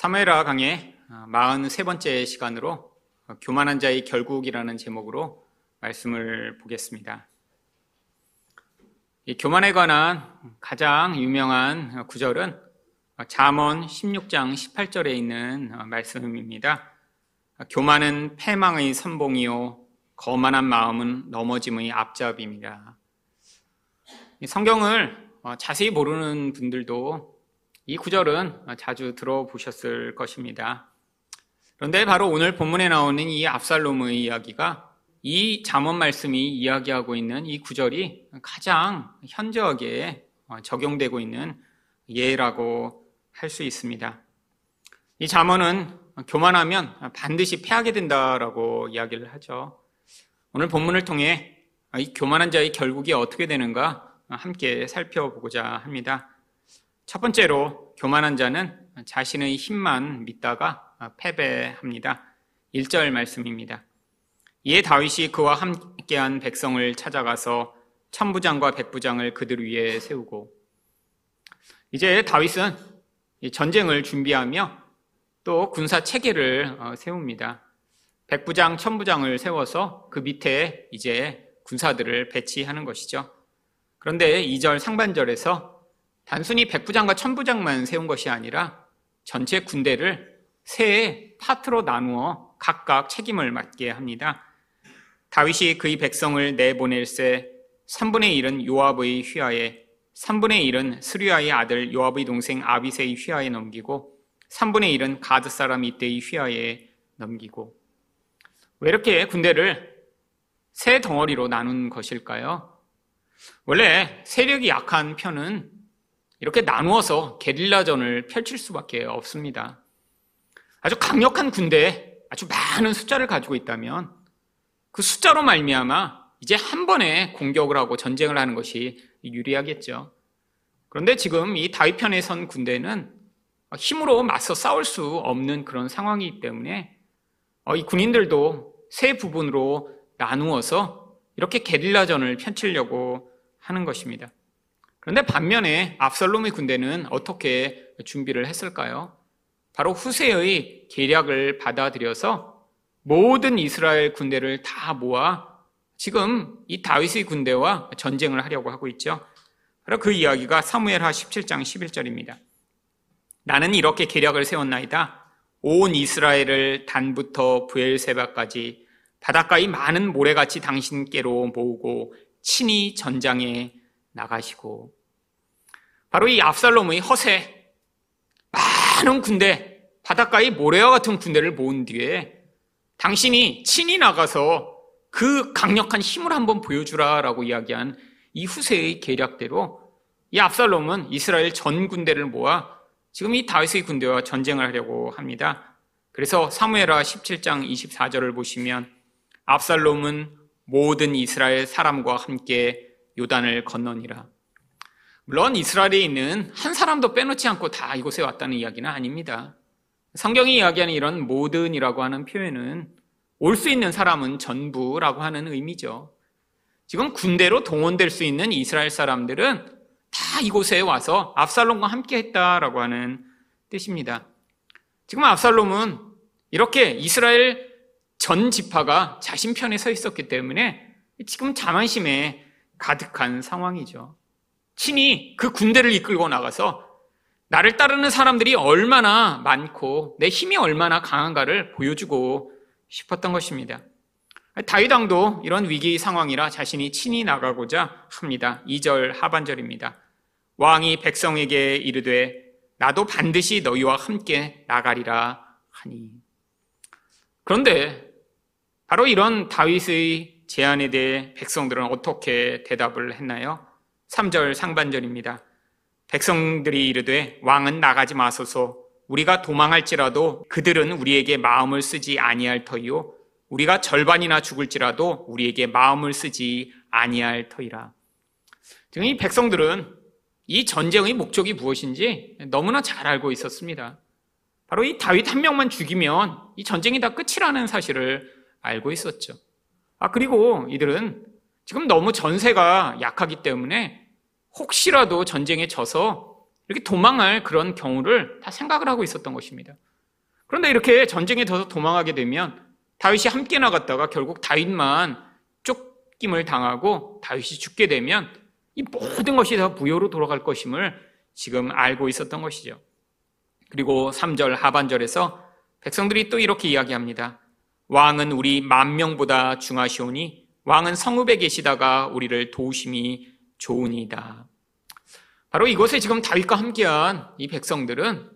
사무엘아 강의 43번째 시간으로 교만한 자의 결국이라는 제목으로 말씀을 보겠습니다. 이 교만에 관한 가장 유명한 구절은 잠언 16장 18절에 있는 말씀입니다. 교만은 패망의 선봉이요 거만한 마음은 넘어짐의 앞잡입니다. 성경을 자세히 모르는 분들도 이 구절은 자주 들어보셨을 것입니다. 그런데 바로 오늘 본문에 나오는 이 압살롬의 이야기가 이 잠언 말씀이 이야기하고 있는 이 구절이 가장 현저하게 적용되고 있는 예라고 할 수 있습니다. 이 잠언은 교만하면 반드시 패하게 된다라고 이야기를 하죠. 오늘 본문을 통해 이 교만한 자의 결국이 어떻게 되는가 함께 살펴보고자 합니다. 첫 번째로 교만한 자는 자신의 힘만 믿다가 패배합니다. 1절 말씀입니다. 이에 다윗이 그와 함께한 백성을 찾아가서 천부장과 백부장을 그들 위에 세우고 이제 다윗은 전쟁을 준비하며 또 군사 체계를 어, 세웁니다. 백부장, 천부장을 세워서 그 밑에 이제 군사들을 배치하는 것이죠. 그런데 2절 상반절에서 단순히 백부장과 천부장만 세운 것이 아니라 전체 군대를 세 파트로 나누어 각각 책임을 맡게 합니다. 다윗이 그의 백성을 내보낼새 3분의 1은 요압의 휘하에 3분의 1은 스리아의 아들 요압의 동생 아비세의 휘하에 넘기고 3분의 1은 가드 사람 이때의 휘하에 넘기고 왜 이렇게 군대를 세 덩어리로 나눈 것일까요? 원래 세력이 약한 편은 이렇게 나누어서 게릴라전을 펼칠 수밖에 없습니다. 아주 강력한 군대에 아주 많은 숫자를 가지고 있다면 그 숫자로 말미암아 이제 한 번에 공격을 하고 전쟁을 하는 것이 유리하겠죠. 그런데 지금 이 다윗 편에 선 군대는 힘으로 맞서 싸울 수 없는 그런 상황이기 때문에 어, 이 군인들도 세 부분으로 나누어서 이렇게 게릴라전을 펼치려고 하는 것입니다. 그런데 반면에 압살롬의 군대는 어떻게 준비를 했을까요? 바로 후세의 계략을 받아들여서 모든 이스라엘 군대를 다 모아 지금 이 다윗의 군대와 전쟁을 하려고 하고 있죠. 바로 그 이야기가 사무엘하 17장 11절입니다. 나는 이렇게 계략을 세웠나이다. 온 이스라엘을 단부터 부엘세바까지 바닷가의 많은 모래같이 당신께로 모으고 친히 전장에 나가시고 바로 이 압살롬의 허세 많은 군대 바닷가의 모래와 같은 군대를 모은 뒤에 당신이 친히 나가서 그 강력한 힘을 한번 보여주라라고 이야기한 이 후세의 계략대로 이 압살롬은 이스라엘 전 군대를 모아 지금 이 다윗의 군대와 전쟁을 하려고 합니다. 그래서 사무엘하 17장 24절을 보시면 압살롬은 모든 이스라엘 사람과 함께 요단을 건너니라. 물론 이스라엘에 있는 한 사람도 빼놓지 않고 다 이곳에 왔다는 이야기는 아닙니다. 성경이 이야기하는 이런 모든이라고 하는 표현은 올 수 있는 사람은 전부라고 하는 의미죠. 지금 군대로 동원될 수 있는 이스라엘 사람들은 다 이곳에 와서 압살롬과 함께 했다라고 하는 뜻입니다. 지금 압살롬은 이렇게 이스라엘 전 지파가 자신 편에 서 있었기 때문에 지금 자만심에 가득한 상황이죠. 친히 그 군대를 이끌고 나가서 나를 따르는 사람들이 얼마나 많고 내 힘이 얼마나 강한가를 보여주고 싶었던 것입니다. 다윗왕도 이런 위기 상황이라 자신이 친히 나가고자 합니다. 2절 하반절입니다. 왕이 백성에게 이르되 나도 반드시 너희와 함께 나가리라 하니. 그런데 바로 이런 다윗의 제안에 대해 백성들은 어떻게 대답을 했나요? 3절 상반절입니다. 백성들이 이르되 왕은 나가지 마소서 우리가 도망할지라도 그들은 우리에게 마음을 쓰지 아니할 터이요 우리가 절반이나 죽을지라도 우리에게 마음을 쓰지 아니할 터이라. 지금 이 백성들은 이 전쟁의 목적이 무엇인지 너무나 잘 알고 있었습니다. 바로 이 다윗 한 명만 죽이면 이 전쟁이 다 끝이라는 사실을 알고 있었죠. 아, 그리고 이들은 지금 너무 전세가 약하기 때문에 혹시라도 전쟁에 져서 이렇게 도망할 그런 경우를 다 생각을 하고 있었던 것입니다. 그런데 이렇게 전쟁에 더 도망하게 되면 다윗이 함께 나갔다가 결국 다윗만 쫓김을 당하고 다윗이 죽게 되면 이 모든 것이 다 무효로 돌아갈 것임을 지금 알고 있었던 것이죠. 그리고 3절 하반절에서 백성들이 또 이렇게 이야기합니다. 왕은 우리 만 명보다 중하시오니 왕은 성읍에 계시다가 우리를 도우심이 좋으니이다. 바로 이곳에 지금 다윗과 함께한 이 백성들은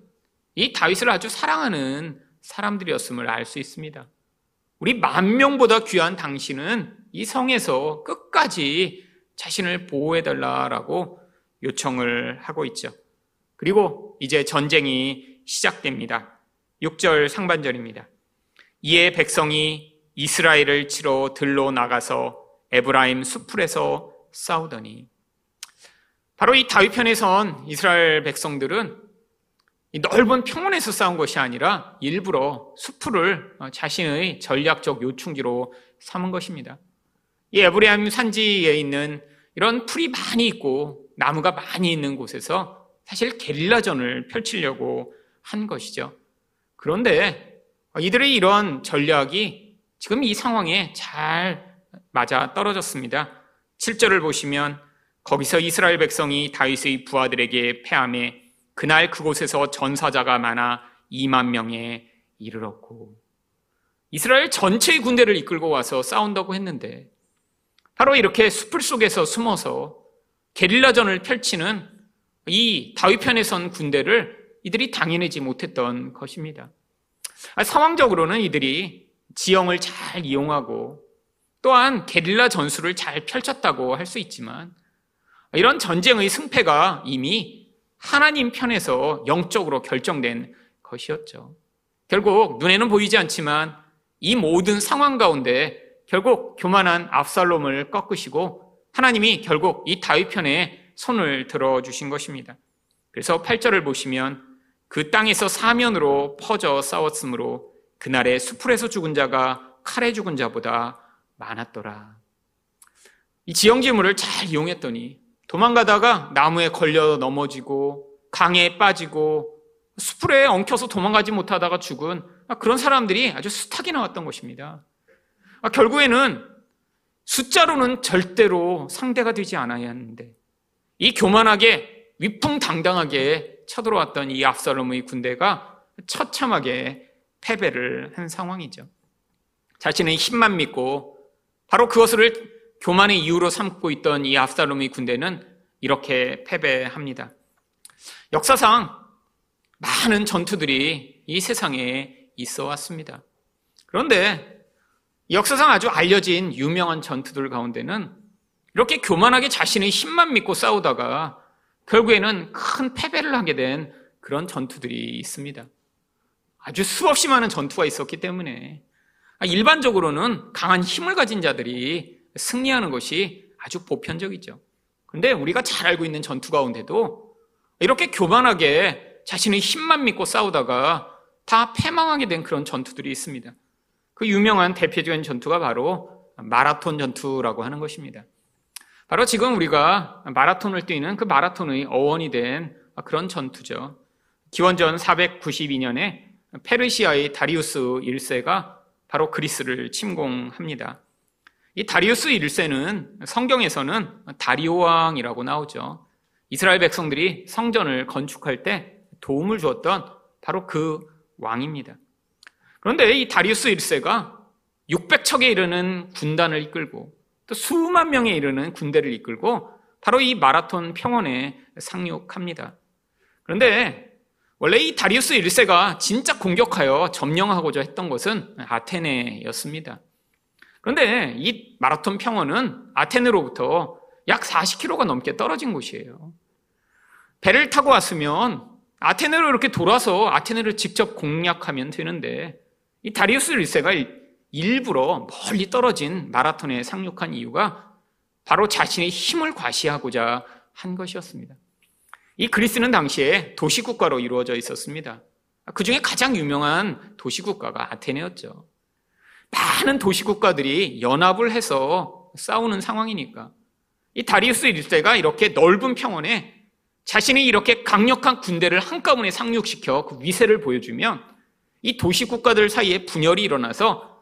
이 다윗을 아주 사랑하는 사람들이었음을 알 수 있습니다. 우리 만 명보다 귀한 당신은 이 성에서 끝까지 자신을 보호해달라라고 요청을 하고 있죠. 그리고 이제 전쟁이 시작됩니다. 6절 상반절입니다. 이에 백성이 이스라엘을 치러 들로 나가서 에브라임 수풀에서 싸우더니 바로 이 다윗 편에선 이스라엘 백성들은 넓은 평원에서 싸운 것이 아니라 일부러 수풀을 자신의 전략적 요충지로 삼은 것입니다. 이 에브라임 산지에 있는 이런 풀이 많이 있고 나무가 많이 있는 곳에서 사실 게릴라전을 펼치려고 한 것이죠. 그런데 이들의 이런 전략이 지금 이 상황에 잘 맞아 떨어졌습니다. 7절을 보시면 거기서 이스라엘 백성이 다윗의 부하들에게 패함에 그날 그곳에서 전사자가 많아 2만 명에 이르렀고 이스라엘 전체의 군대를 이끌고 와서 싸운다고 했는데 바로 이렇게 숲을 속에서 숨어서 게릴라전을 펼치는 이 다윗 편에 선 군대를 이들이 당해내지 못했던 것입니다. 아, 상황적으로는 이들이 지형을 잘 이용하고 또한 게릴라 전술을 잘 펼쳤다고 할 수 있지만 이런 전쟁의 승패가 이미 하나님 편에서 영적으로 결정된 것이었죠. 결국 눈에는 보이지 않지만 이 모든 상황 가운데 결국 교만한 압살롬을 꺾으시고 하나님이 결국 이 다윗 편에 손을 들어 주신 것입니다. 그래서 8절을 보시면 그 땅에서 사면으로 퍼져 싸웠으므로 그날의 수풀에서 죽은 자가 칼에 죽은 자보다 많았더라. 이 지형지물을 잘 이용했더니 도망가다가 나무에 걸려 넘어지고 강에 빠지고 수풀에 엉켜서 도망가지 못하다가 죽은 그런 사람들이 아주 숱하게 나왔던 것입니다. 결국에는 숫자로는 절대로 상대가 되지 않아야 하는데 이 교만하게 위풍당당하게 쳐들어왔던 이 압살롬의 군대가 처참하게 패배를 한 상황이죠. 자신의 힘만 믿고 바로 그것을 교만의 이유로 삼고 있던 이 압살롬의 군대는 이렇게 패배합니다. 역사상 많은 전투들이 이 세상에 있어 왔습니다. 그런데 역사상 아주 알려진 유명한 전투들 가운데는 이렇게 교만하게 자신의 힘만 믿고 싸우다가 결국에는 큰 패배를 하게 된 그런 전투들이 있습니다. 아주 수없이 많은 전투가 있었기 때문에 일반적으로는 강한 힘을 가진 자들이 승리하는 것이 아주 보편적이죠. 그런데 우리가 잘 알고 있는 전투 가운데도 이렇게 교만하게 자신의 힘만 믿고 싸우다가 다 패망하게 된 그런 전투들이 있습니다. 그 유명한 대표적인 전투가 바로 마라톤 전투라고 하는 것입니다. 바로 지금 우리가 마라톤을 뛰는 그 마라톤의 어원이 된 그런 전투죠. 기원전 492년에 페르시아의 다리우스 1세가 바로 그리스를 침공합니다. 이 다리우스 1세는 성경에서는 다리오 왕이라고 나오죠. 이스라엘 백성들이 성전을 건축할 때 도움을 주었던 바로 그 왕입니다. 그런데 이 다리우스 1세가 600척에 이르는 군단을 이끌고 또 수만 명에 이르는 군대를 이끌고 바로 이 마라톤 평원에 상륙합니다. 그런데 원래 이 다리우스 1세가 진짜 공격하여 점령하고자 했던 것은 아테네였습니다. 그런데 이 마라톤 평원은 아테네로부터 약 40km가 넘게 떨어진 곳이에요. 배를 타고 왔으면 아테네로 이렇게 돌아서 아테네를 직접 공략하면 되는데 이 다리우스 1세가 일부러 멀리 떨어진 마라톤에 상륙한 이유가 바로 자신의 힘을 과시하고자 한 것이었습니다. 이 그리스는 당시에 도시국가로 이루어져 있었습니다. 그 중에 가장 유명한 도시국가가 아테네였죠. 많은 도시국가들이 연합을 해서 싸우는 상황이니까 이 다리우스 1세가 이렇게 넓은 평원에 자신이 이렇게 강력한 군대를 한꺼번에 상륙시켜 그 위세를 보여주면 이 도시 국가들 사이에 분열이 일어나서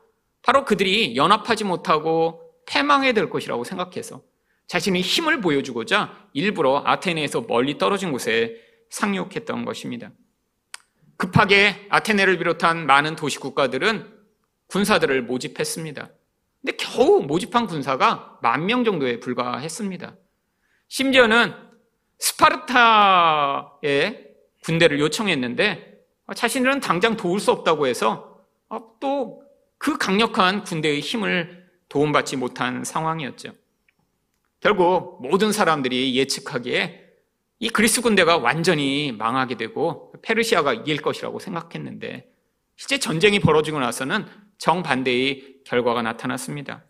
바로 그들이 연합하지 못하고 패망해 될 것이라고 생각해서 자신의 힘을 보여주고자 일부러 아테네에서 멀리 떨어진 곳에 상륙했던 것입니다. 급하게 아테네를 비롯한 많은 도시 국가들은 군사들을 모집했습니다. 근데 겨우 모집한 군사가 만 명 정도에 불과했습니다. 심지어는 스파르타의 군대를 요청했는데 자신들은 당장 도울 수 없다고 해서 또 그 강력한 군대의 힘을 도움받지 못한 상황이었죠. 결국 모든 사람들이 예측하기에 이 그리스 군대가 완전히 망하게 되고 페르시아가 이길 것이라고 생각했는데 실제 전쟁이 벌어지고 나서는 정반대의 결과가 나타났습니다.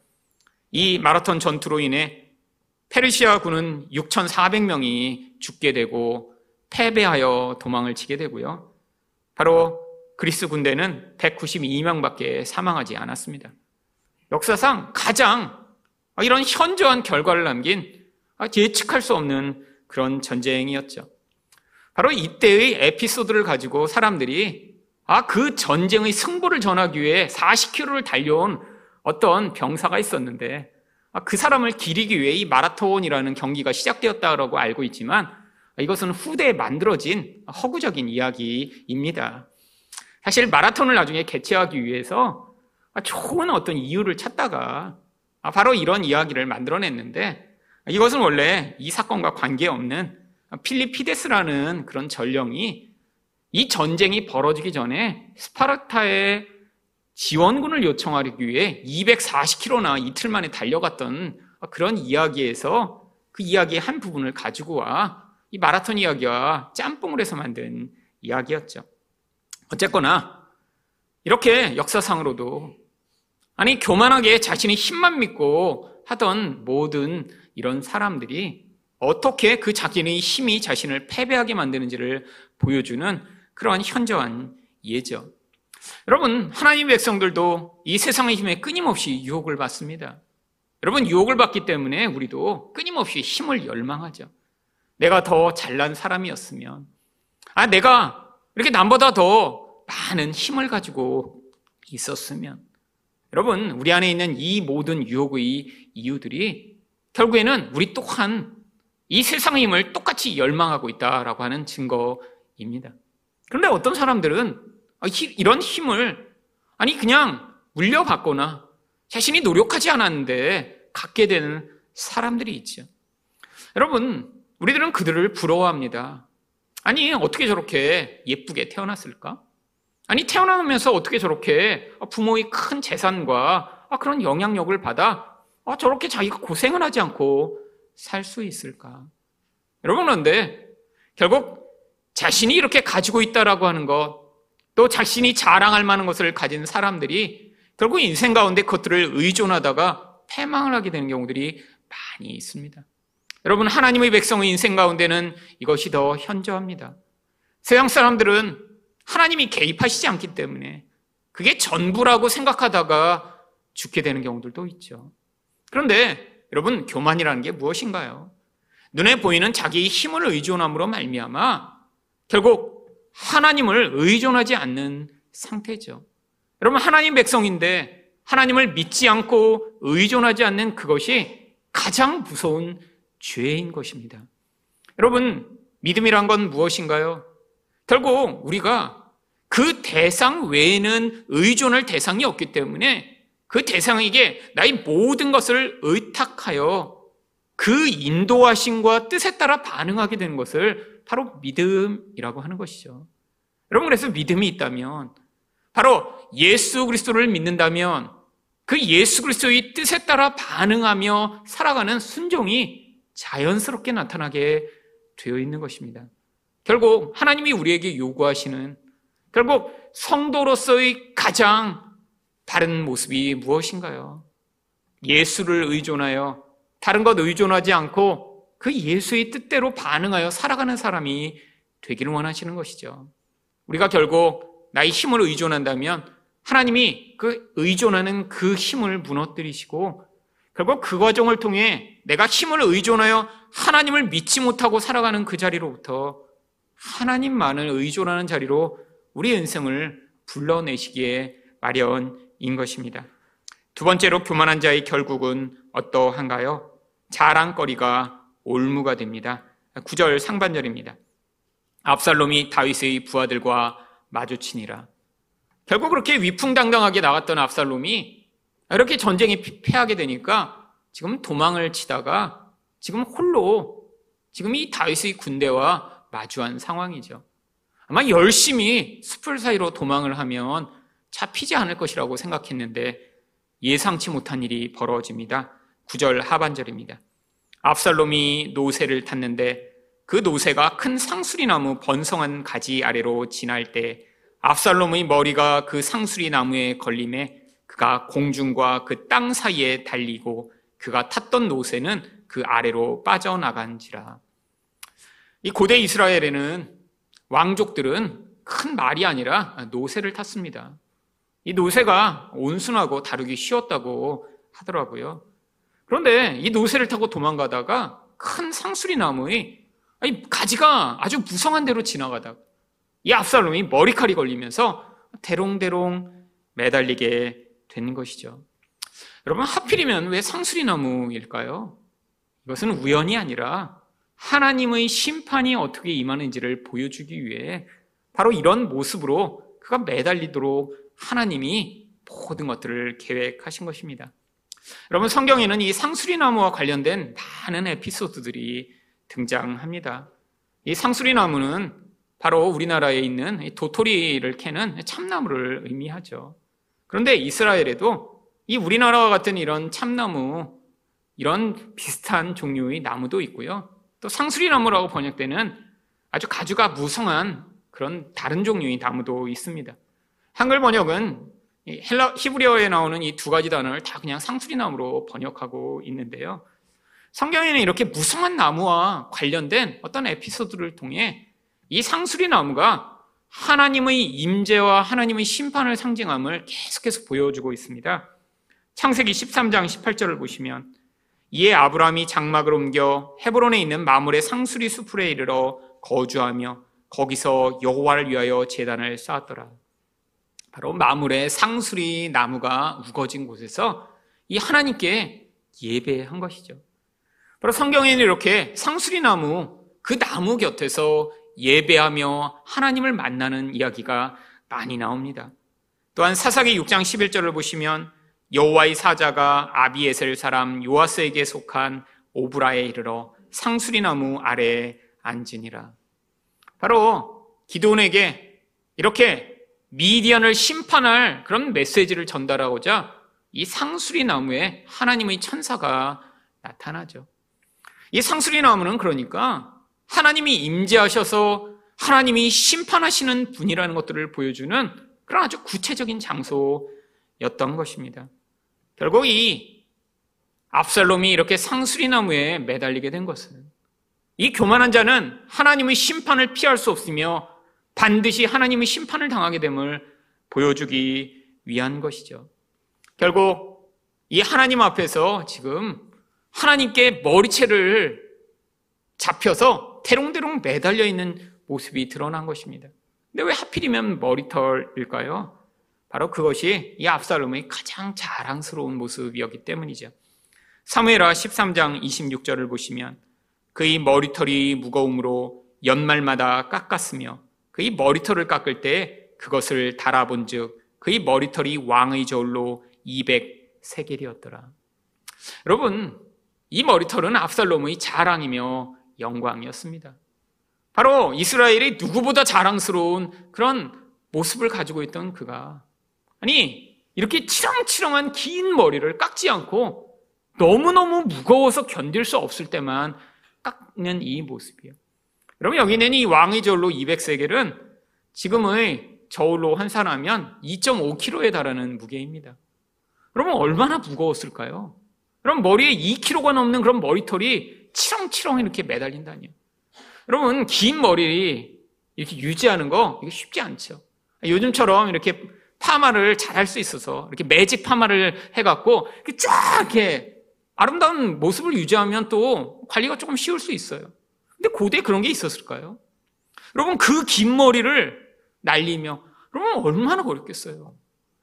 이 마라톤 전투로 인해 페르시아 군은 6,400명이 죽게 되고 패배하여 도망을 치게 되고요. 바로 그리스 군대는 192명밖에 사망하지 않았습니다. 역사상 가장 이런 현저한 결과를 남긴 예측할 수 없는 그런 전쟁이었죠. 바로 이때의 에피소드를 가지고 사람들이 아, 그 전쟁의 승부를 전하기 위해 40km를 달려온 어떤 병사가 있었는데 아, 그 사람을 기리기 위해 이 마라톤이라는 경기가 시작되었다고 알고 있지만 이것은 후대에 만들어진 허구적인 이야기입니다. 사실 마라톤을 나중에 개최하기 위해서 좋은 어떤 이유를 찾다가 바로 이런 이야기를 만들어냈는데 이것은 원래 이 사건과 관계없는 필리피데스라는 그런 전령이 이 전쟁이 벌어지기 전에 스파르타의 지원군을 요청하기 위해 240km나 이틀 만에 달려갔던 그런 이야기에서 그 이야기의 한 부분을 가지고 와 이 마라톤 이야기와 짬뽕을 해서 만든 이야기였죠. 어쨌거나 이렇게 역사상으로도 아니 교만하게 자신의 힘만 믿고 하던 모든 이런 사람들이 어떻게 그 자기의 힘이 자신을 패배하게 만드는지를 보여주는 그러한 현저한 예죠. 여러분, 하나님 백성들도 이 세상의 힘에 끊임없이 유혹을 받습니다. 여러분, 유혹을 받기 때문에 우리도 끊임없이 힘을 열망하죠. 내가 더 잘난 사람이었으면, 아, 내가 이렇게 남보다 더 많은 힘을 가지고 있었으면, 여러분, 우리 안에 있는 이 모든 유혹의 이유들이 결국에는 우리 또한 이 세상의 힘을 똑같이 열망하고 있다라고 하는 증거입니다. 그런데 어떤 사람들은 아, 이런 힘을 아니 그냥 물려받거나 자신이 노력하지 않았는데 갖게 되는 사람들이 있죠. 여러분, 우리들은 그들을 부러워합니다. 아니, 어떻게 저렇게 예쁘게 태어났을까? 아니, 태어나면서 어떻게 저렇게 부모의 큰 재산과 그런 영향력을 받아 저렇게 자기가 고생을 하지 않고 살 수 있을까? 여러분, 그런데 결국 자신이 이렇게 가지고 있다라고 하는 것, 또 자신이 자랑할 만한 것을 가진 사람들이 결국 인생 가운데 그것들을 의존하다가 패망을 하게 되는 경우들이 많이 있습니다. 여러분, 하나님의 백성의 인생 가운데는 이것이 더 현저합니다. 세상 사람들은 하나님이 개입하시지 않기 때문에 그게 전부라고 생각하다가 죽게 되는 경우들도 있죠. 그런데 여러분, 교만이라는 게 무엇인가요? 눈에 보이는 자기의 힘을 의존함으로 말미암아 결국 하나님을 의존하지 않는 상태죠. 여러분, 하나님 백성인데 하나님을 믿지 않고 의존하지 않는 그것이 가장 무서운 죄인 것입니다. 여러분, 믿음이란 건 무엇인가요? 결국 우리가 그 대상 외에는 의존할 대상이 없기 때문에 그 대상에게 나의 모든 것을 의탁하여 그 인도하심과 뜻에 따라 반응하게 되는 것을 바로 믿음이라고 하는 것이죠. 여러분 그래서 믿음이 있다면 바로 예수 그리스도를 믿는다면 그 예수 그리스도의 뜻에 따라 반응하며 살아가는 순종이 자연스럽게 나타나게 되어 있는 것입니다. 결국 하나님이 우리에게 요구하시는 결국 성도로서의 가장 다른 모습이 무엇인가요? 예수를 의존하여 다른 것 의존하지 않고 그 예수의 뜻대로 반응하여 살아가는 사람이 되기를 원하시는 것이죠. 우리가 결국 나의 힘을 의존한다면 하나님이 그 의존하는 그 힘을 무너뜨리시고 결국 그 과정을 통해 내가 힘을 의존하여 하나님을 믿지 못하고 살아가는 그 자리로부터 하나님만을 의존하는 자리로 우리 인생을 불러내시기에 마련인 것입니다. 두 번째로 교만한 자의 결국은 어떠한가요? 자랑거리가 올무가 됩니다. 9절 상반절입니다. 압살롬이 다윗의 부하들과 마주치니라. 결국 그렇게 위풍당당하게 나갔던 압살롬이 이렇게 전쟁에 패하게 되니까 지금 도망을 치다가 지금 홀로 지금 이 다윗의 군대와 마주한 상황이죠. 아마 열심히 숲을 사이로 도망을 하면 잡히지 않을 것이라고 생각했는데 예상치 못한 일이 벌어집니다. 9절 하반절입니다. 압살롬이 노새를 탔는데 그 노새가 큰 상수리 나무 번성한 가지 아래로 지날 때 압살롬의 머리가 그 상수리 나무에 걸림에 그가 공중과 그 땅 사이에 달리고 그가 탔던 노새는 그 아래로 빠져나간지라. 이 고대 이스라엘에는 왕족들은 큰 말이 아니라 노새를 탔습니다. 이 노새가 온순하고 다루기 쉬웠다고 하더라고요. 그런데 이 노새를 타고 도망가다가 큰 상수리 나무의 가지가 아주 무성한 대로 지나가다가 이 압살롬이 머리칼이 걸리면서 대롱대롱 매달리게 된 것이죠. 여러분 하필이면 왜 상수리 나무일까요? 이것은 우연이 아니라 하나님의 심판이 어떻게 임하는지를 보여주기 위해 바로 이런 모습으로 그가 매달리도록 하나님이 모든 것들을 계획하신 것입니다. 여러분 성경에는 이 상수리 나무와 관련된 많은 에피소드들이 등장합니다. 이 상수리 나무는 바로 우리나라에 있는 도토리를 캐는 참나무를 의미하죠. 그런데 이스라엘에도 이 우리나라와 같은 이런 참나무, 이런 비슷한 종류의 나무도 있고요. 또 상수리 나무라고 번역되는 아주 가주가 무성한 그런 다른 종류의 나무도 있습니다. 한글 번역은 히브리어에 나오는 이 두 가지 단어를 다 그냥 상수리 나무로 번역하고 있는데요. 성경에는 이렇게 무성한 나무와 관련된 어떤 에피소드를 통해 이 상수리 나무가 하나님의 임재와 하나님의 심판을 상징함을 계속해서 보여주고 있습니다. 창세기 13장 18절을 보시면 이에 아브라함이 장막을 옮겨 헤브론에 있는 마물의 상수리 수풀에 이르러 거주하며 거기서 여호와를 위하여 제단을 쌓았더라. 바로 마물의 상수리 나무가 우거진 곳에서 이 하나님께 예배한 것이죠. 바로 성경에는 이렇게 상수리 나무 그 나무 곁에서 예배하며 하나님을 만나는 이야기가 많이 나옵니다. 또한 사사기 6장 11절을 보시면 여호와의 사자가 아비에셀 사람 요아스에게 속한 오브라에 이르러 상수리나무 아래에 앉으니라. 바로 기도원에게 이렇게 미디안을 심판할 그런 메시지를 전달하고자 이 상수리 나무에 하나님의 천사가 나타나죠. 이 상수리 나무는 그러니까 하나님이 임재하셔서 하나님이 심판하시는 분이라는 것들을 보여주는 그런 아주 구체적인 장소였던 것입니다. 결국 이 압살롬이 이렇게 상수리 나무에 매달리게 된 것은 이 교만한 자는 하나님의 심판을 피할 수 없으며 반드시 하나님의 심판을 당하게 됨을 보여주기 위한 것이죠. 결국 이 하나님 앞에서 지금 하나님께 머리채를 잡혀서 대롱대롱 매달려 있는 모습이 드러난 것입니다. 근데 왜 하필이면 머리털일까요? 바로 그것이 이 압살롬의 가장 자랑스러운 모습이었기 때문이죠. 사무엘하 13장 26절을 보시면 그의 머리털이 무거움으로 연말마다 깎았으며 그의 머리털을 깎을 때 그것을 달아본 즉 그의 머리털이 왕의 저울로 200세겔이었더라. 여러분, 이 머리털은 압살롬의 자랑이며 영광이었습니다. 바로 이스라엘이 누구보다 자랑스러운 그런 모습을 가지고 있던 그가 아니, 이렇게 치렁치렁한 긴 머리를 깎지 않고 너무너무 무거워서 견딜 수 없을 때만 깎는 이 모습이에요. 여러분, 여기는 이 왕의 저울로 200세겔은 지금의 저울로 환산하면 2.5kg에 달하는 무게입니다. 그러면 얼마나 무거웠을까요? 그럼 머리에 2kg가 넘는 그런 머리털이 치렁치렁 이렇게 매달린다니요. 여러분, 긴 머리 이렇게 유지하는 거 이게 쉽지 않죠. 요즘처럼 이렇게 파마를 잘 할 수 있어서 이렇게 매직 파마를 해갖고 쫙 이렇게 아름다운 모습을 유지하면 또 관리가 조금 쉬울 수 있어요. 근데 고대에 그런 게 있었을까요? 여러분, 그 긴 머리를 날리며, 여러분, 얼마나 어렵겠어요?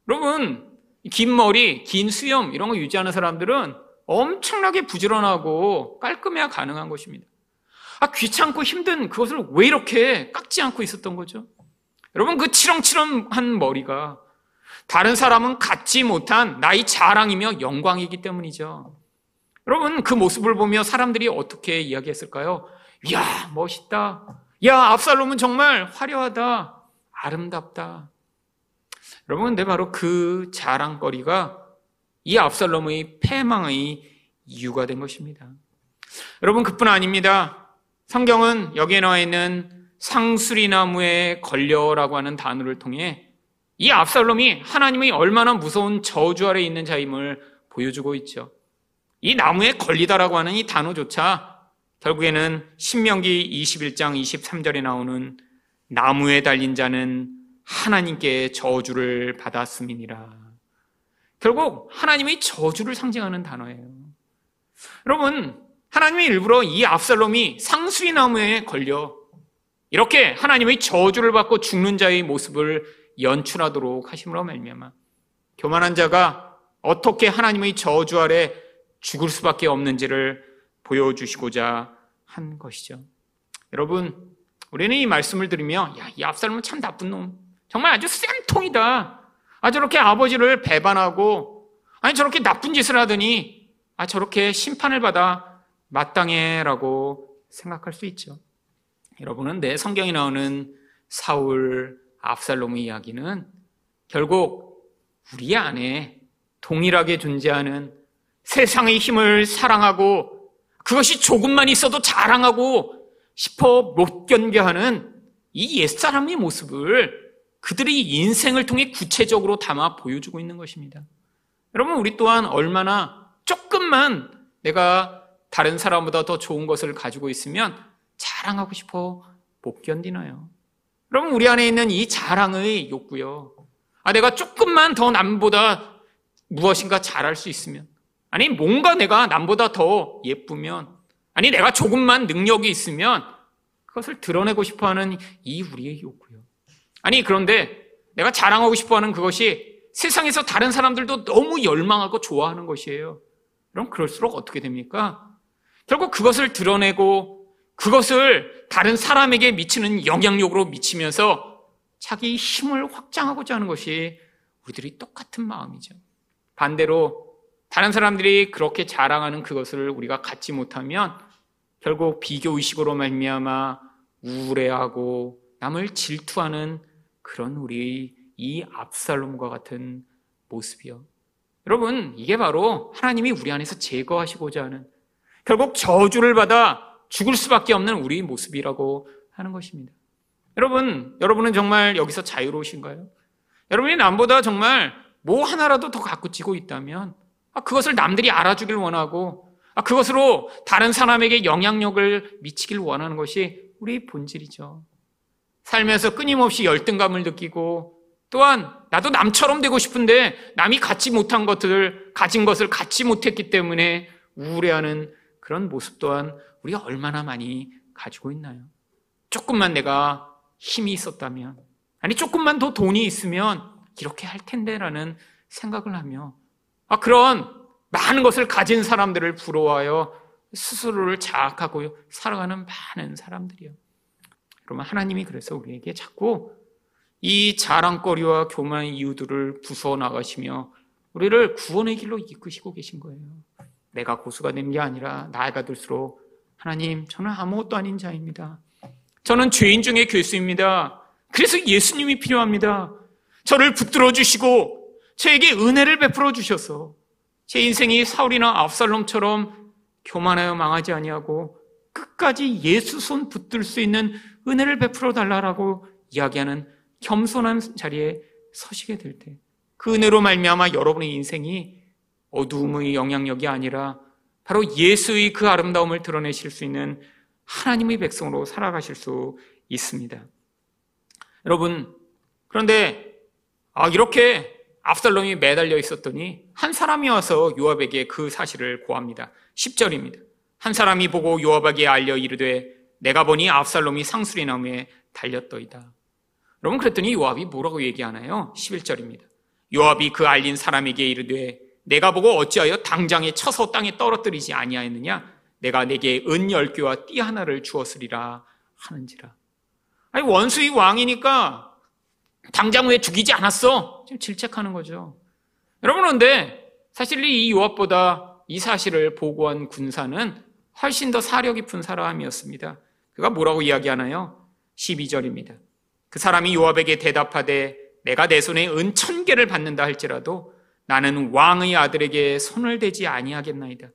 여러분, 긴 머리, 긴 수염, 이런 거 유지하는 사람들은 엄청나게 부지런하고 깔끔해야 가능한 것입니다. 아, 귀찮고 힘든 그것을 왜 이렇게 깎지 않고 있었던 거죠? 여러분, 그 치렁치렁한 머리가 다른 사람은 갖지 못한 나의 자랑이며 영광이기 때문이죠. 여러분, 그 모습을 보며 사람들이 어떻게 이야기했을까요? 이야, 멋있다. 야, 압살롬은 정말 화려하다. 아름답다. 여러분, 근데 바로 그 자랑거리가 이 압살롬의 패망의 이유가 된 것입니다. 여러분, 그뿐 아닙니다. 성경은 여기에 나와 있는 상수리나무에 걸려라고 하는 단어를 통해 이 압살롬이 하나님의 얼마나 무서운 저주 아래 있는 자임을 보여주고 있죠. 이 나무에 걸리다라고 하는 이 단어조차 결국에는 신명기 21장 23절에 나오는 나무에 달린 자는 하나님께 저주를 받았음이니라. 결국 하나님의 저주를 상징하는 단어예요. 여러분, 하나님이 일부러 이 압살롬이 상수리 나무에 걸려 이렇게 하나님의 저주를 받고 죽는 자의 모습을 연출하도록 하심으로 말미암아 교만한 자가 어떻게 하나님의 저주 아래 죽을 수밖에 없는지를 보여주시고자 한 것이죠. 여러분, 우리는 이 말씀을 들으며 야, 이 압살롬은 참 나쁜 놈. 정말 아주 쌤통이다. 아 저렇게 아버지를 배반하고 아니 저렇게 나쁜 짓을 하더니 아 저렇게 심판을 받아 마땅해라고 생각할 수 있죠. 여러분은 내 성경에 나오는 사울 압살롬의 이야기는 결국 우리 안에 동일하게 존재하는 세상의 힘을 사랑하고 그것이 조금만 있어도 자랑하고 싶어 못 견뎌하는 이 옛사람의 모습을 그들의 인생을 통해 구체적으로 담아 보여주고 있는 것입니다. 여러분, 우리 또한 얼마나 조금만 내가 다른 사람보다 더 좋은 것을 가지고 있으면 자랑하고 싶어 못 견디나요? 여러분, 우리 안에 있는 이 자랑의 욕구요. 아, 내가 조금만 더 남보다 무엇인가 잘할 수 있으면, 아니, 뭔가 내가 남보다 더 예쁘면, 아니, 내가 조금만 능력이 있으면, 그것을 드러내고 싶어 하는 이 우리의 욕구요. 아니, 그런데 내가 자랑하고 싶어 하는 그것이 세상에서 다른 사람들도 너무 열망하고 좋아하는 것이에요. 그럼 그럴수록 어떻게 됩니까? 결국 그것을 드러내고 그것을 다른 사람에게 미치는 영향력으로 미치면서 자기 힘을 확장하고자 하는 것이 우리들이 똑같은 마음이죠. 반대로 다른 사람들이 그렇게 자랑하는 그것을 우리가 갖지 못하면 결국 비교 의식으로 말미암아 우울해하고 남을 질투하는 그런 우리의 이 압살롬과 같은 모습이요. 여러분, 이게 바로 하나님이 우리 안에서 제거하시고자 하는 결국 저주를 받아 죽을 수밖에 없는 우리 모습이라고 하는 것입니다. 여러분, 여러분은 정말 여기서 자유로우신가요? 여러분이 남보다 정말 뭐 하나라도 더 갖고 지고 있다면 아, 그것을 남들이 알아주길 원하고 아, 그것으로 다른 사람에게 영향력을 미치길 원하는 것이 우리 본질이죠. 살면서 끊임없이 열등감을 느끼고 또한 나도 남처럼 되고 싶은데 남이 갖지 못한 것들을 가진 것을 갖지 못했기 때문에 우울해하는 그런 모습 또한 우리가 얼마나 많이 가지고 있나요? 조금만 내가 힘이 있었다면, 아니, 조금만 더 돈이 있으면 이렇게 할 텐데라는 생각을 하며, 아, 그런 많은 것을 가진 사람들을 부러워하여 스스로를 자학하고 살아가는 많은 사람들이요. 그러면 하나님이 그래서 우리에게 자꾸 이 자랑거리와 교만의 이유들을 부숴 나가시며 우리를 구원의 길로 이끄시고 계신 거예요. 내가 고수가 되는 게 아니라 나이가 들수록 하나님, 저는 아무것도 아닌 자입니다. 저는 죄인 중에 괴수입니다. 그래서 예수님이 필요합니다. 저를 붙들어 주시고 저에게 은혜를 베풀어 주셔서 제 인생이 사울이나 압살롬처럼 교만하여 망하지 아니하고 끝까지 예수 손 붙들 수 있는 은혜를 베풀어 달라라고 이야기하는 겸손한 자리에 서시게 될 때 그 은혜로 말미암아 여러분의 인생이 어두움의 영향력이 아니라 바로 예수의 그 아름다움을 드러내실 수 있는 하나님의 백성으로 살아가실 수 있습니다. 여러분, 그런데 아, 이렇게 압살롬이 매달려 있었더니 한 사람이 와서 요압에게 그 사실을 고합니다. 10절입니다. 한 사람이 보고 요압에게 알려 이르되 내가 보니 압살롬이 상수리 나무에 달렸더이다. 여러분 그랬더니 요압이 뭐라고 얘기하나요? 11절입니다. 요압이 그 알린 사람에게 이르되 내가 보고 어찌하여 당장에 쳐서 땅에 떨어뜨리지 아니하였느냐? 내가 내게 은 열 개와 띠 하나를 주었으리라 하는지라. 아니 원수의 왕이니까 당장 왜 죽이지 않았어? 지금 질책하는 거죠. 여러분 그런데 사실 이 요압보다 이 사실을 보고한 군사는 훨씬 더 사려 깊은 사람이었습니다. 그가 뭐라고 이야기하나요? 12절입니다. 그 사람이 요압에게 대답하되 내가 내 손에 은 천 개를 받는다 할지라도 나는 왕의 아들에게 손을 대지 아니하겠나이다.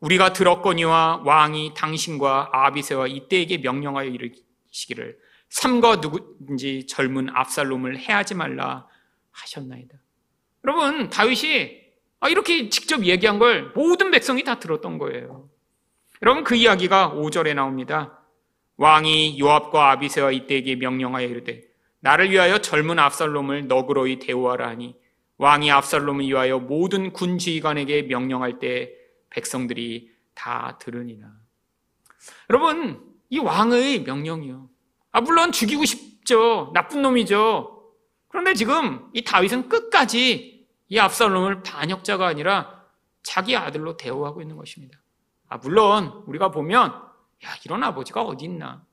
우리가 들었거니와 왕이 당신과 아비세와 이때에게 명령하여 이르시기를 삼가 누구든지 젊은 압살롬을 해하지 말라 하셨나이다. 여러분 다윗이 아, 이렇게 직접 얘기한 걸 모든 백성이 다 들었던 거예요. 여러분 그 이야기가 5절에 나옵니다. 왕이 요압과 아비세와 이때에게 명령하여 이르되 나를 위하여 젊은 압살롬을 너그러이 대우하라 하니 왕이 압살롬을 위하여 모든 군 지휘관에게 명령할 때 백성들이 다 들으니라. 여러분, 이 왕의 명령이요. 아, 물론 죽이고 싶죠. 나쁜 놈이죠. 그런데 지금 이 다윗은 끝까지 이 압살롬을 반역자가 아니라 자기 아들로 대우하고 있는 것입니다. 아, 물론 우리가 보면 야, 이런 아버지가 어디 있나.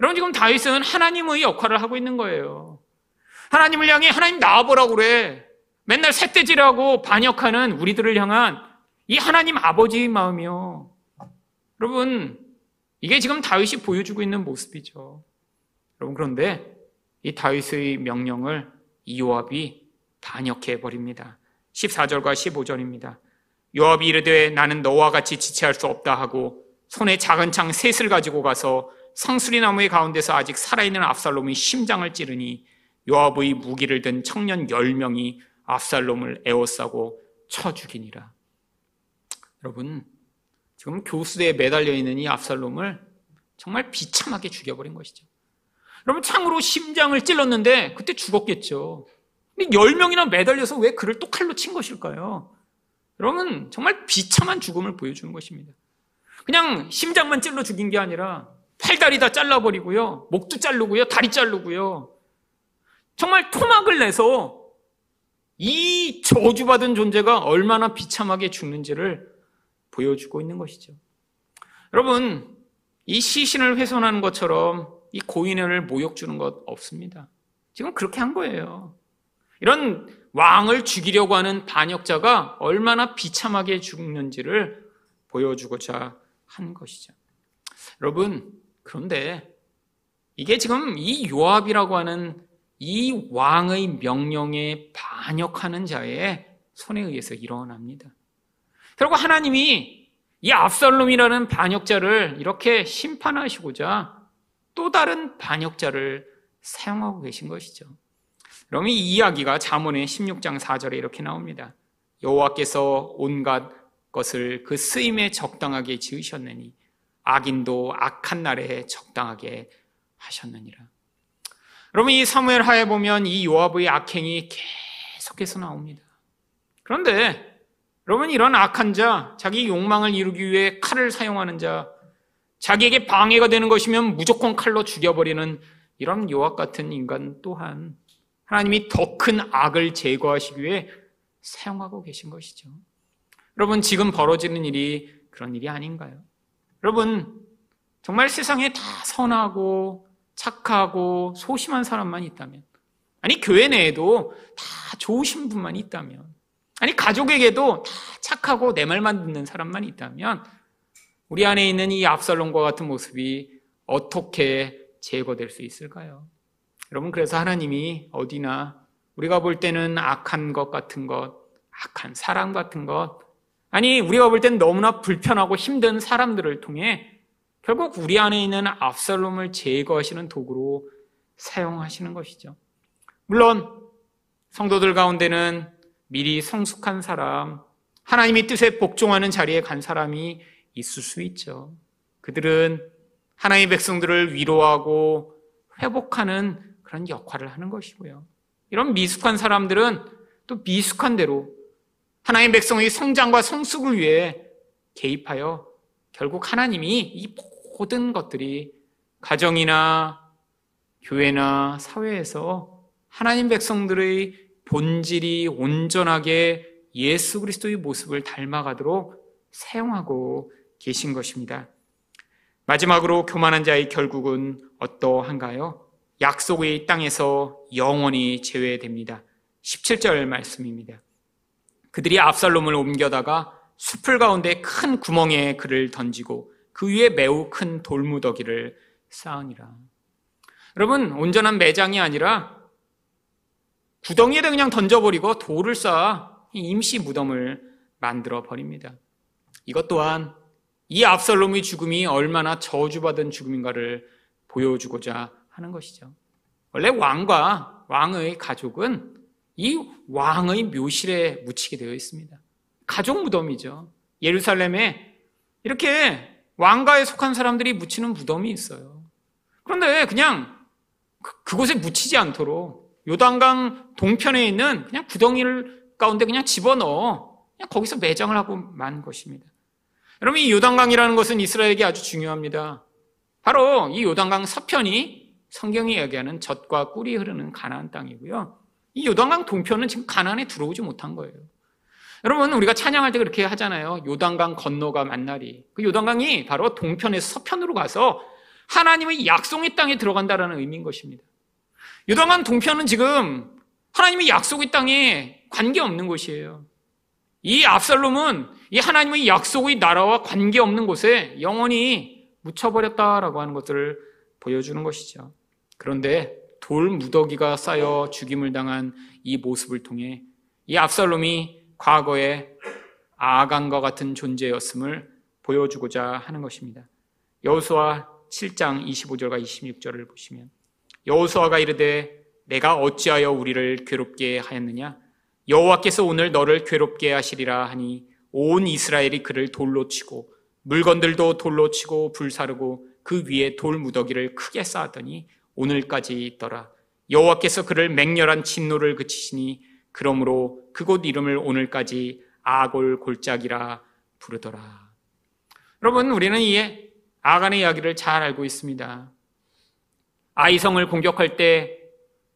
여러분 지금 다윗은 하나님의 역할을 하고 있는 거예요. 하나님을 향해 하나님 나와보라고 그래. 맨날 셋대질하고 반역하는 우리들을 향한 이 하나님 아버지의 마음이요. 여러분, 이게 지금 다윗이 보여주고 있는 모습이죠. 여러분, 그런데 이 다윗의 명령을 이요압이 반역해 버립니다. 14절과 15절입니다. 요압이 이르되 나는 너와 같이 지체할 수 없다 하고 손에 작은 창 셋을 가지고 가서 상수리 나무의 가운데서 아직 살아있는 압살롬의 심장을 찌르니 요압의 무기를 든 청년 10명이 압살롬을 에워싸고 쳐 죽이니라. 여러분, 지금 교수대에 매달려 있는 이 압살롬을 정말 비참하게 죽여버린 것이죠. 여러분, 창으로 심장을 찔렀는데 그때 죽었겠죠. 근데 10명이나 매달려서 왜 그를 또 칼로 친 것일까요? 여러분, 정말 비참한 죽음을 보여주는 것입니다. 그냥 심장만 찔러 죽인 게 아니라 팔다리 다 잘라버리고요. 목도 자르고요. 다리 자르고요. 정말 토막을 내서 이 저주받은 존재가 얼마나 비참하게 죽는지를 보여주고 있는 것이죠. 여러분, 이 시신을 훼손하는 것처럼 이 고인을 모욕 주는 것 없습니다. 지금 그렇게 한 거예요. 이런 왕을 죽이려고 하는 반역자가 얼마나 비참하게 죽는지를 보여주고자 한 것이죠. 여러분, 그런데 이게 지금 이 요압이라고 하는 이 왕의 명령에 반역하는 자의 손에 의해서 일어납니다. 결국 하나님이 이 압살롬이라는 반역자를 이렇게 심판하시고자 또 다른 반역자를 사용하고 계신 것이죠. 그러면 이 이야기가 잠언의 16장 4절에 이렇게 나옵니다. 여호와께서 온갖 것을 그 쓰임에 적당하게 지으셨느니 악인도 악한 날에 적당하게 하셨느니라. 여러분 이 사무엘 하에 보면 이 요압의 악행이 계속해서 나옵니다. 그런데 여러분 이런 악한 자, 자기 욕망을 이루기 위해 칼을 사용하는 자, 자기에게 방해가 되는 것이면 무조건 칼로 죽여버리는 이런 요압 같은 인간 또한 하나님이 더 큰 악을 제거하시기 위해 사용하고 계신 것이죠. 여러분 지금 벌어지는 일이 그런 일이 아닌가요? 여러분 정말 세상에 다 선하고 착하고 소심한 사람만 있다면, 아니, 교회 내에도 다 좋으신 분만 있다면, 아니, 가족에게도 다 착하고 내 말만 듣는 사람만 있다면, 우리 안에 있는 이 압살롬과 같은 모습이 어떻게 제거될 수 있을까요? 여러분, 그래서 하나님이 어디나 우리가 볼 때는 악한 것 같은 것, 악한 사람 같은 것, 아니, 우리가 볼 때는 너무나 불편하고 힘든 사람들을 통해 결국 우리 안에 있는 압살롬을 제거하시는 도구로 사용하시는 것이죠. 물론 성도들 가운데는 미리 성숙한 사람, 하나님의 뜻에 복종하는 자리에 간 사람이 있을 수 있죠. 그들은 하나님의 백성들을 위로하고 회복하는 그런 역할을 하는 것이고요. 이런 미숙한 사람들은 또 미숙한 대로 하나님 백성의 성장과 성숙을 위해 개입하여 결국 하나님이 이 모든 것들이 가정이나 교회나 사회에서 하나님 백성들의 본질이 온전하게 예수 그리스도의 모습을 닮아가도록 사용하고 계신 것입니다. 마지막으로 교만한 자의 결국은 어떠한가요? 약속의 땅에서 영원히 제외됩니다. 17절 말씀입니다. 그들이 압살롬을 옮겨다가 숲을 가운데 큰 구멍에 그를 던지고 그 위에 매우 큰 돌무더기를 쌓으니라. 여러분, 온전한 매장이 아니라 구덩이에다 그냥 던져버리고 돌을 쌓아 임시 무덤을 만들어 버립니다. 이것 또한 이 압살롬의 죽음이 얼마나 저주받은 죽음인가를 보여주고자 하는 것이죠. 원래 왕과 왕의 가족은 이 왕의 묘실에 묻히게 되어 있습니다. 가족 무덤이죠. 예루살렘에 이렇게 왕가에 속한 사람들이 묻히는 무덤이 있어요. 그런데 그냥 그, 곳에 묻히지 않도록 요단강 동편에 있는 그냥 구덩이를 가운데 그냥 집어넣어 그냥 거기서 매장을 하고 만 것입니다. 여러분 이 요단강이라는 것은 이스라엘에게 아주 중요합니다. 바로 이 요단강 서편이 성경이 얘기하는 젖과 꿀이 흐르는 가나안 땅이고요. 이 요단강 동편은 지금 가나안에 들어오지 못한 거예요. 여러분 우리가 찬양할 때 그렇게 하잖아요. 요단강 건너가 만나리. 그 요단강이 바로 동편에서 서편으로 가서 하나님의 약속의 땅에 들어간다라는 의미인 것입니다. 요단강 동편은 지금 하나님의 약속의 땅에 관계없는 곳이에요. 이 압살롬은 이 하나님의 약속의 나라와 관계없는 곳에 영원히 묻혀버렸다라고 하는 것들을 보여주는 것이죠. 그런데 돌 무더기가 쌓여 죽임을 당한 이 모습을 통해 이 압살롬이 과거에 아간과 같은 존재였음을 보여주고자 하는 것입니다. 여호수아 7장 25절과 26절을 보시면 여호수아가 이르되 내가 어찌하여 우리를 괴롭게 하였느냐 여호와께서 오늘 너를 괴롭게 하시리라 하니 온 이스라엘이 그를 돌로 치고 물건들도 돌로 치고 불사르고 그 위에 돌 무더기를 크게 쌓았더니 오늘까지 있더라 여호와께서 그를 맹렬한 진노를 그치시니 그러므로 그곳 이름을 오늘까지 아골 골짜기라 부르더라. 여러분, 우리는 이 아간의 이야기를 잘 알고 있습니다. 아이성을 공격할 때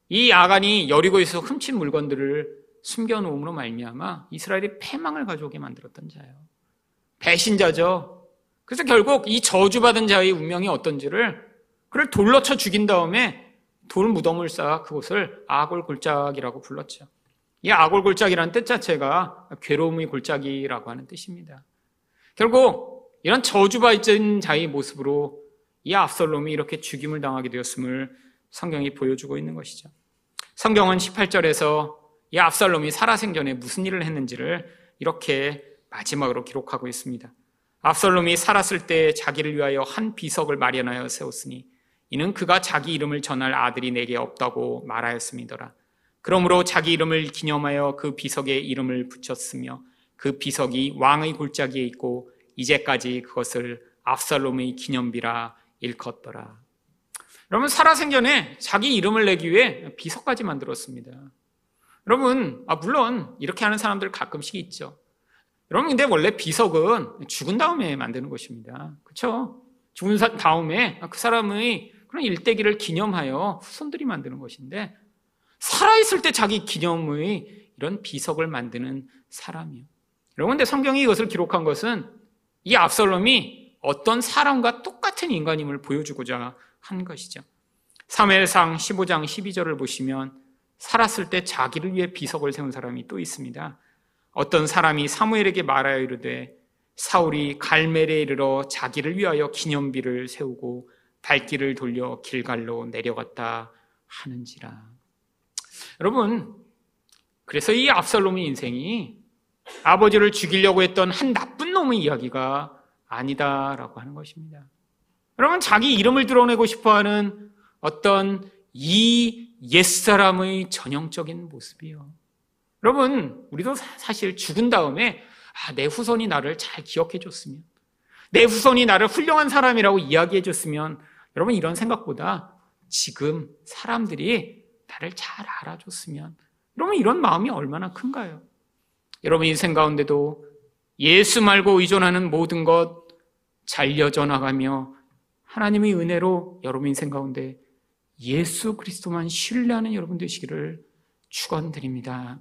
이 아간이 여리고에서 훔친 물건들을 숨겨놓음으로 말미암아 이스라엘이 패망을 가져오게 만들었던 자예요. 배신자죠. 그래서 결국 이 저주받은 자의 운명이 어떤지를 그를 돌로 쳐 죽인 다음에 돌 무덤을 쌓아 그곳을 아골 골짜기라고 불렀죠. 이 아골 골짜기라는 뜻 자체가 괴로움의 골짜기라고 하는 뜻입니다. 결국 이런 저주받은 자의 모습으로 이 압살롬이 이렇게 죽임을 당하게 되었음을 성경이 보여주고 있는 것이죠. 성경은 18절에서 이 압살롬이 살아생전에 무슨 일을 했는지를 이렇게 마지막으로 기록하고 있습니다. 압살롬이 살았을 때 자기를 위하여 한 비석을 마련하여 세웠으니 이는 그가 자기 이름을 전할 아들이 내게 없다고 말하였음이더라. 그러므로 자기 이름을 기념하여 그 비석에 이름을 붙였으며 그 비석이 왕의 골짜기에 있고 이제까지 그것을 압살롬의 기념비라 일컫더라. 여러분 살아생전에 자기 이름을 내기 위해 비석까지 만들었습니다. 여러분 아 물론 이렇게 하는 사람들 가끔씩 있죠. 여러분 근데 원래 비석은 죽은 다음에 만드는 것입니다. 그렇죠? 죽은 다음에 그 사람의 그런 일대기를 기념하여 후손들이 만드는 것인데 살아있을 때 자기 기념의 이런 비석을 만드는 사람이요. 여러분, 근데 성경이 이것을 기록한 것은 이 압살롬이 어떤 사람과 똑같은 인간임을 보여주고자 한 것이죠. 3일상 15장 12절을 보시면 살았을 때 자기를 위해 비석을 세운 사람이 또 있습니다. 어떤 사람이 사무엘에게 말하여 이르되 사울이 갈멜에 이르러 자기를 위하여 기념비를 세우고 발길을 돌려 길갈로 내려갔다 하는지라. 여러분, 그래서 이 압살롬의 인생이 아버지를 죽이려고 했던 한 나쁜 놈의 이야기가 아니다라고 하는 것입니다. 여러분, 자기 이름을 드러내고 싶어 하는 어떤 이 옛사람의 전형적인 모습이요. 여러분, 우리도 사실 죽은 다음에 아, 내 후손이 나를 잘 기억해 줬으면, 내 후손이 나를 훌륭한 사람이라고 이야기해 줬으면, 여러분, 이런 생각보다 지금 사람들이 나를 잘 알아줬으면 여러분 이런 마음이 얼마나 큰가요? 여러분 인생 가운데도 예수 말고 의존하는 모든 것 잘려져 나가며 하나님의 은혜로 여러분 인생 가운데 예수 그리스도만 신뢰하는 여러분 되시기를 축원드립니다.